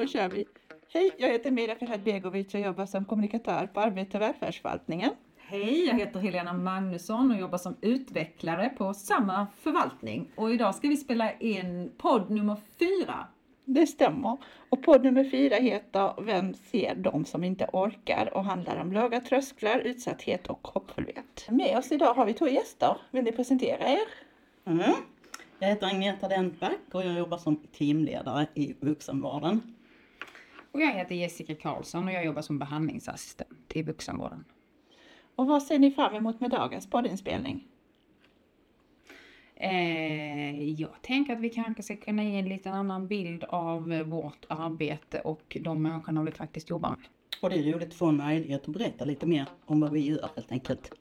Då kör vi. Hej, jag heter Mira Ferhad Begovic och jobbar som kommunikatör på Arbete och välfärdsförvaltningen. Hej, jag heter Helena Magnusson och jobbar som utvecklare på samma förvaltning. Och idag ska vi spela in podd nummer fyra. Det stämmer. Och podd nummer fyra heter Vem ser de som inte orkar och handlar om låga trösklar, utsatthet och hoppfullhet. Med oss idag har vi två gäster. Vill ni presentera er? Mm. Jag heter Agneta Dentback och jag jobbar som teamledare i vuxenvården. Och jag heter Jessica Karlsson och jag jobbar som behandlingsassistent i vuxenvården. Och vad ser ni fram emot med dagens poddinspelning? Eh, jag tänker att vi kanske ska kunna ge en liten annan bild av vårt arbete och de människorna vi faktiskt jobbar med. Och det är roligt att få en möjlighet att berätta lite mer om vad vi gör helt enkelt.